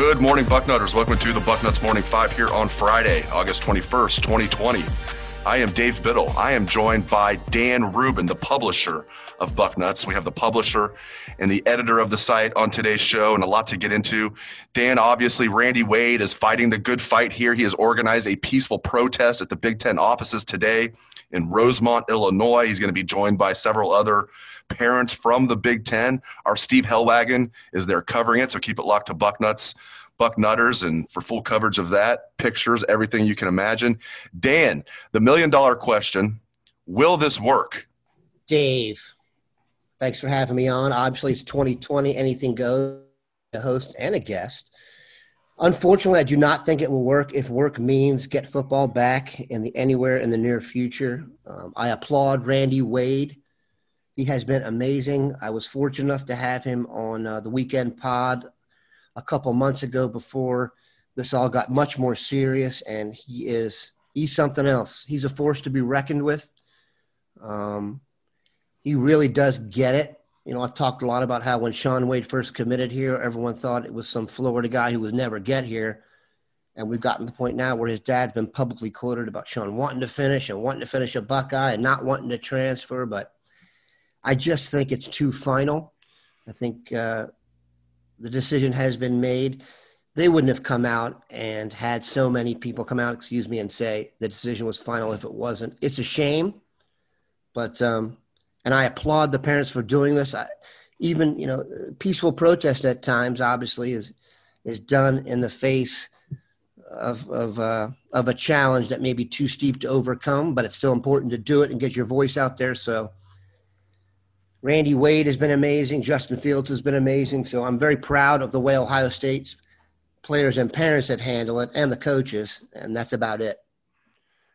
Good morning, Bucknutters. Welcome to the Bucknuts Morning Five here on Friday, August 21st, 2020. I am Dave Biddle. I am joined by Dan Rubin, the publisher of Bucknuts. We have the publisher and the editor of the site on today's show, and a lot to get into. Dan, obviously, Randy Wade is fighting the good fight here. He has organized a peaceful protest at the Big Ten offices today in Rosemont, Illinois. He's going to be joined by several other parents from the Big Ten. Our Steve Helwagen is there covering it, so keep it locked to Bucknuts. Bucknutters, and for full coverage of that, pictures, everything you can imagine. Dan, the million dollar question Will this work? Dave, thanks for having me on. Obviously, it's 2020, anything goes, a host and a guest. Unfortunately, I do not think it will work if work means get football back in the anywhere in the near future. Um, I applaud Randy Wade. He has been amazing. I was fortunate enough to have him on uh, the weekend pod a couple months ago before this all got much more serious, and he is he's something else. He's a force to be reckoned with. Um, he really does get it. You know, I've talked a lot about how when Shaun Wade first committed here, everyone thought it was some Florida guy who would never get here. And we've gotten to the point now where his dad's been publicly quoted about Shaun wanting to finish and wanting to finish a Buckeye and not wanting to transfer. But I just think it's too final. I think uh, the decision has been made. They wouldn't have come out and had so many people come out, excuse me, and say the decision was final if it wasn't. It's a shame, but um, and I applaud the parents for doing this. I, even you know, peaceful protest at times obviously is is done in the face of of uh, of a challenge that may be too steep to overcome, but it's still important to do it and get your voice out there. So Randy Wade has been amazing. Justin Fields has been amazing. So I'm very proud of the way Ohio State's players and parents have handled it and the coaches. And that's about it.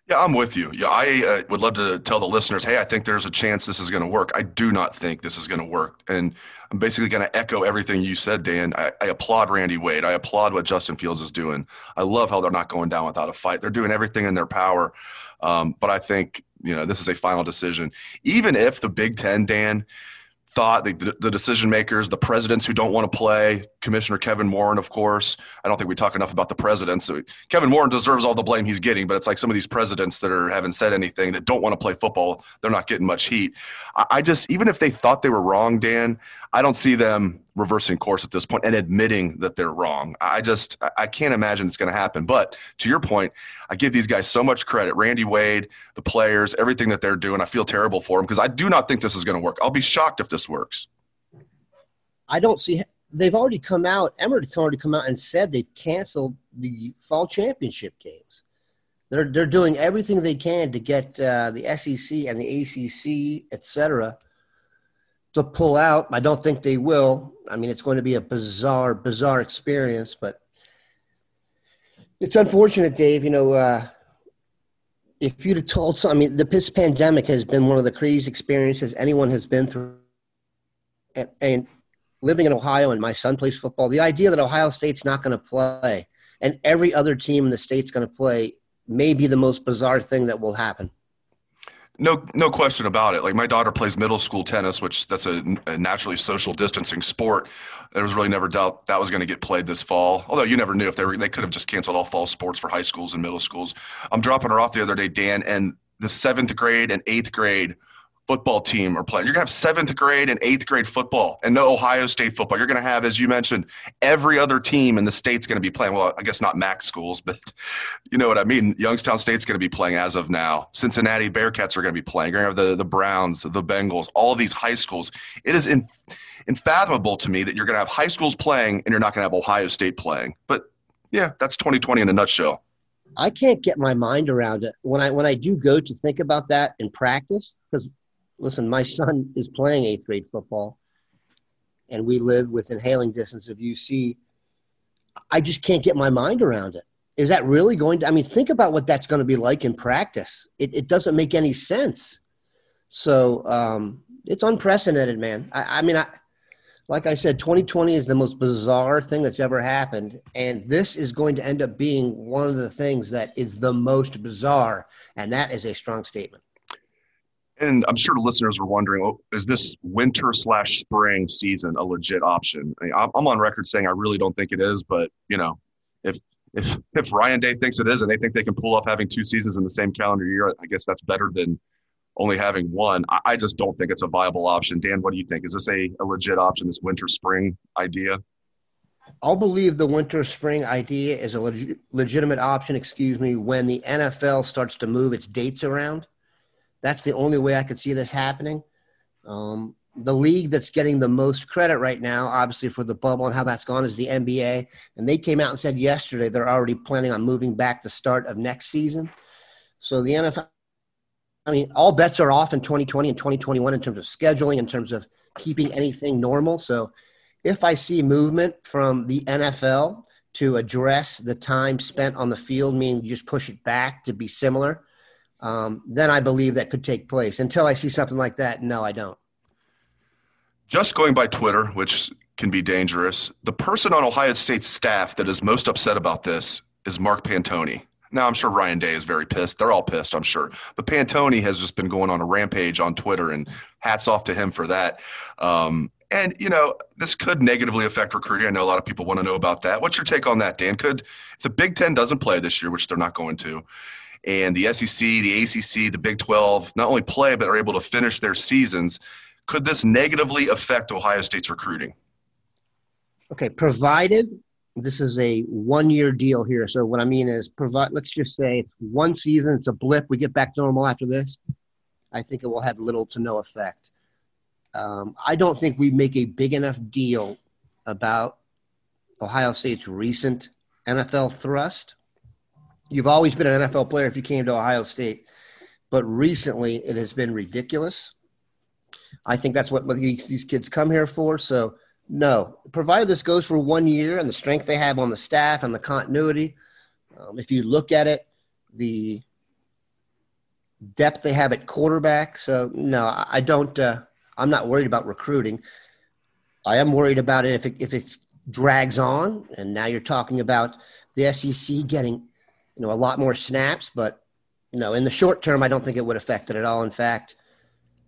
Yeah, I'm with you. Yeah, I uh, would love to tell the listeners, hey, I think there's a chance this is going to work. I do not think this is going to work. And I'm basically going to echo everything you said, Dan. I, I, applaud Randy Wade. I applaud what Justin Fields is doing. I love how they're not going down without a fight. They're doing everything in their power. Um, but I think you know this is a final decision. Even if the Big Ten, Dan, thought the, the decision makers, the presidents who don't want to play, Commissioner Kevin Warren, of course. I don't think we talk enough about the presidents. Kevin Warren deserves all the blame he's getting, but it's like some of these presidents that are haven't said anything that don't want to play football. They're not getting much heat. I, I just even if they thought they were wrong, Dan, I don't see them reversing course at this point and admitting that they're wrong. I just I can't imagine it's going to happen. But to your point, I give these guys so much credit. Randy Wade, the players, everything that they're doing. I feel terrible for them because I do not think this is going to work. I'll be shocked if this works. I don't see. They've already come out. Emirates already come out and said they've canceled the fall championship games. They're they're doing everything they can to get uh, the SEC and the ACC, et cetera, to pull out. I don't think they will. I mean, it's going to be a bizarre, bizarre experience, but it's unfortunate, Dave. You know, uh, if you'd have told, some, I mean, the this pandemic has been one of the craziest experiences anyone has been through, and, and living in Ohio and my son plays football. The idea that Ohio State's not going to play and every other team in the state's going to play may be the most bizarre thing that will happen. No, no question about it. Like my daughter plays middle school tennis, which that's a, a naturally social distancing sport. There was really never doubt that was going to get played this fall. Although you never knew if they were, they could have just canceled all fall sports for high schools and middle schools. I'm dropping her off the other day, Dan, and the seventh grade and eighth grade football team are playing. You're going to have seventh grade and eighth grade football and no Ohio State football. You're going to have, as you mentioned, every other team in the state's going to be playing. Well, I guess not MAC schools, but you know what I mean. Youngstown State's going to be playing as of now. Cincinnati Bearcats are going to be playing. You're going to have the, the Browns, the Bengals, all these high schools. It is in, to me that you're going to have high schools playing and you're not going to have Ohio State playing. But yeah, that's 2020 in a nutshell. I can't get my mind around it when I when I do go to think about that in practice because listen, my son is playing eighth grade football, and we live within hailing distance of UC. I just can't get my mind around it. Is that really going to? I mean, think about what that's going to be like in practice. It, it doesn't make any sense. So um, it's unprecedented, man. I, I mean, I, like I said, 2020 is the most bizarre thing that's ever happened. And this is going to end up being one of the things that is the most bizarre. And that is a strong statement. And I'm sure the listeners are wondering, oh, is this winter slash spring season a legit option? I mean, I'm on record saying I really don't think it is, but you know, if if if Ryan Day thinks it is, and they think they can pull off having two seasons in the same calendar year, I guess that's better than only having one. I, I just don't think it's a viable option. Dan, what do you think? Is this a, a legit option? This winter spring idea? I'll believe the winter spring idea is a leg- legitimate option, excuse me, when the NFL starts to move its dates around. That's the only way I could see this happening. Um, the league that's getting the most credit right now, obviously, for the bubble and how that's gone is the NBA. And they came out and said yesterday they're already planning on moving back the start of next season. So the NFL, I mean, all bets are off in 2020 and 2021 in terms of scheduling, in terms of keeping anything normal. So if I see movement from the NFL to address the time spent on the field, meaning you just push it back to be similar, um, then I believe that could take place. Until I see something like that, no, I don't. Just going by Twitter, which can be dangerous, the person on Ohio State's staff that is most upset about this is Mark Pantoni. Now, I'm sure Ryan Day is very pissed. They're all pissed, I'm sure. But Pantoni has just been going on a rampage on Twitter, and hats off to him for that. Um, and, you know, this could negatively affect recruiting. I know a lot of people want to know about that. What's your take on that, Dan? Could, if the Big Ten doesn't play this year, which they're not going to, and the SEC, the ACC, the Big 12 not only play, but are able to finish their seasons, could this negatively affect Ohio State's recruiting? Okay, provided this is a one year deal here. So, what I mean is, provide, let's just say it's one season, it's a blip, we get back to normal after this. I think it will have little to no effect. Um, I don't think we make a big enough deal about Ohio State's recent NFL thrust. You've always been an NFL player if you came to Ohio State, but recently it has been ridiculous. I think that's what these, kids come here for. So, no, provided this goes for one year and the strength they have on the staff and the continuity, um, if you look at it, the depth they have at quarterback. So, no, I don't. Uh, I'm not worried about recruiting. I am worried about it if it, if it drags on, and now you're talking about the SEC getting, you know, a lot more snaps. But you know, in the short term, I don't think it would affect it at all. In fact,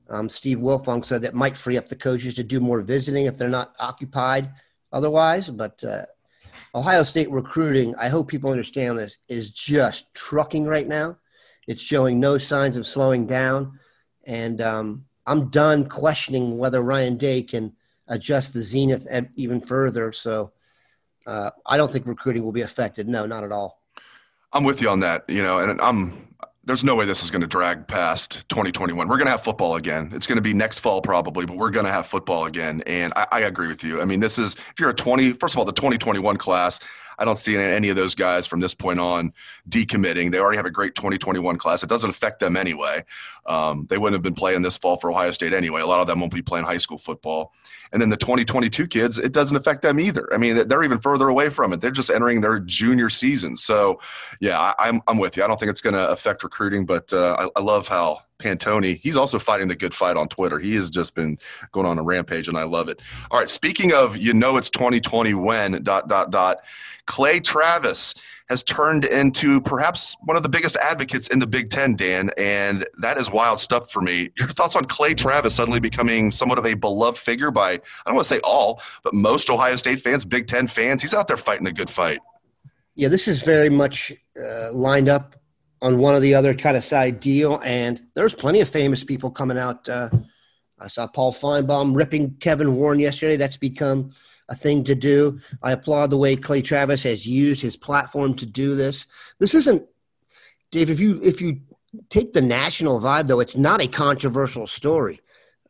um, Steve Wiltfong said that might free up the coaches to do more visiting if they're not occupied otherwise. But uh, Ohio State recruiting, I hope people understand this, is just trucking right now. It's showing no signs of slowing down, and um, I'm done questioning whether Ryan Day can adjust the zenith even further. So uh, I don't think recruiting will be affected. No, not at all. I'm with you on that. You know, and I'm there's no way this is going to drag past 2021. We're going to have football again. It's going to be next fall probably, but we're going to have football again. And I, I agree with you. I mean, this is if you're a 20, first of all, the 2021 class. I don't see any of those guys from this point on decommitting. They already have a great 2021 class. It doesn't affect them anyway. Um, they wouldn't have been playing this fall for Ohio State anyway. A lot of them won't be playing high school football. And then the 2022 kids, it doesn't affect them either. I mean, they're even further away from it. They're just entering their junior season. So, yeah, I, am I'm, I'm with you. I don't think it's going to affect recruiting, but uh, I, I love how Pantoni. He's also fighting the good fight on Twitter. He has just been going on a rampage, and I love it. All right, speaking of, you know, it's 2020 when dot dot dot. Clay Travis has turned into perhaps one of the biggest advocates in the Big Ten, Dan, and that is wild stuff for me. Your thoughts on Clay Travis suddenly becoming somewhat of a beloved figure by I don't want to say all, but most Ohio State fans, Big Ten fans. He's out there fighting a good fight. Yeah, this is very much uh, lined up on one or the other kind of side deal. And there's plenty of famous people coming out. Uh, I saw Paul Finebaum ripping Kevin Warren yesterday. That's become a thing to do. I applaud the way Clay Travis has used his platform to do this. This isn't, Dave. If you if you take the national vibe, though, it's not a controversial story.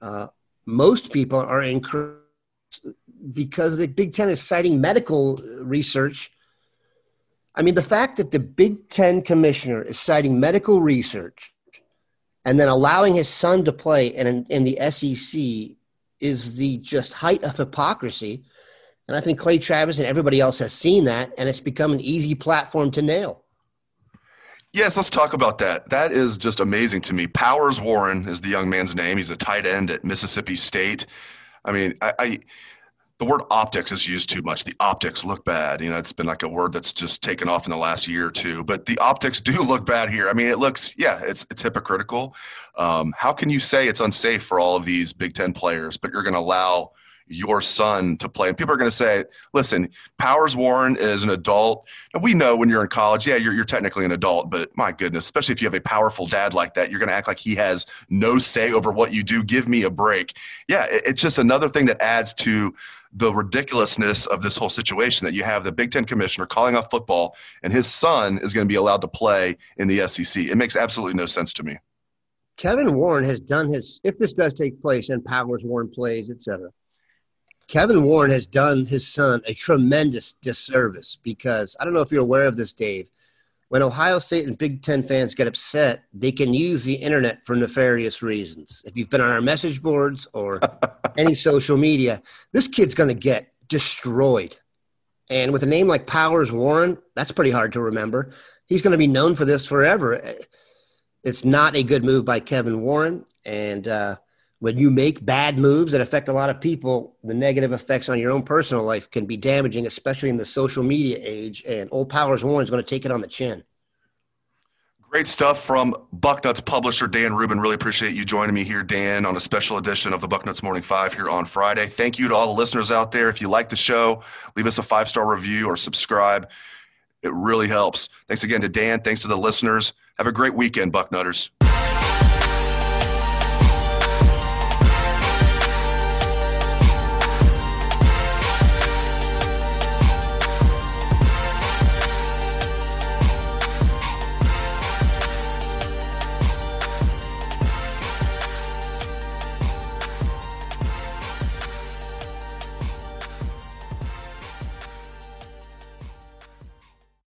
Uh, most people are encouraged because the Big Ten is citing medical research I mean, the fact that the Big Ten commissioner is citing medical research and then allowing his son to play in, in the SEC is the just height of hypocrisy. And I think Clay Travis and everybody else has seen that, and it's become an easy platform to nail. Yes, let's talk about that. That is just amazing to me. Powers Warren is the young man's name. He's a tight end at Mississippi State. I mean, I, I the word optics is used too much. The optics look bad. You know, it's been like a word that's just taken off in the last year or two. But the optics do look bad here. I mean, it looks, yeah, it's it's hypocritical. Um, how can you say it's unsafe for all of these Big Ten players, but you're going to allow your son to play. And people are going to say, listen, Powers Warren is an adult. And we know when you're in college, yeah, you're, you're technically an adult, but my goodness, especially if you have a powerful dad like that, you're going to act like he has no say over what you do. Give me a break. Yeah, it, it's just another thing that adds to the ridiculousness of this whole situation that you have the Big Ten commissioner calling off football and his son is going to be allowed to play in the SEC. It makes absolutely no sense to me. Kevin Warren has done his, if this does take place and Powers Warren plays, et cetera, Kevin Warren has done his son a tremendous disservice because I don't know if you're aware of this, Dave. When Ohio State and Big Ten fans get upset, they can use the internet for nefarious reasons. If you've been on our message boards or any social media, this kid's going to get destroyed. And with a name like Powers Warren, that's pretty hard to remember. He's going to be known for this forever. It's not a good move by Kevin Warren. And, uh, when you make bad moves that affect a lot of people, the negative effects on your own personal life can be damaging, especially in the social media age. And Old Powers Warren is going to take it on the chin. Great stuff from Bucknuts publisher Dan Rubin. Really appreciate you joining me here, Dan, on a special edition of the Bucknuts Morning Five here on Friday. Thank you to all the listeners out there. If you like the show, leave us a five star review or subscribe. It really helps. Thanks again to Dan. Thanks to the listeners. Have a great weekend, Bucknutters.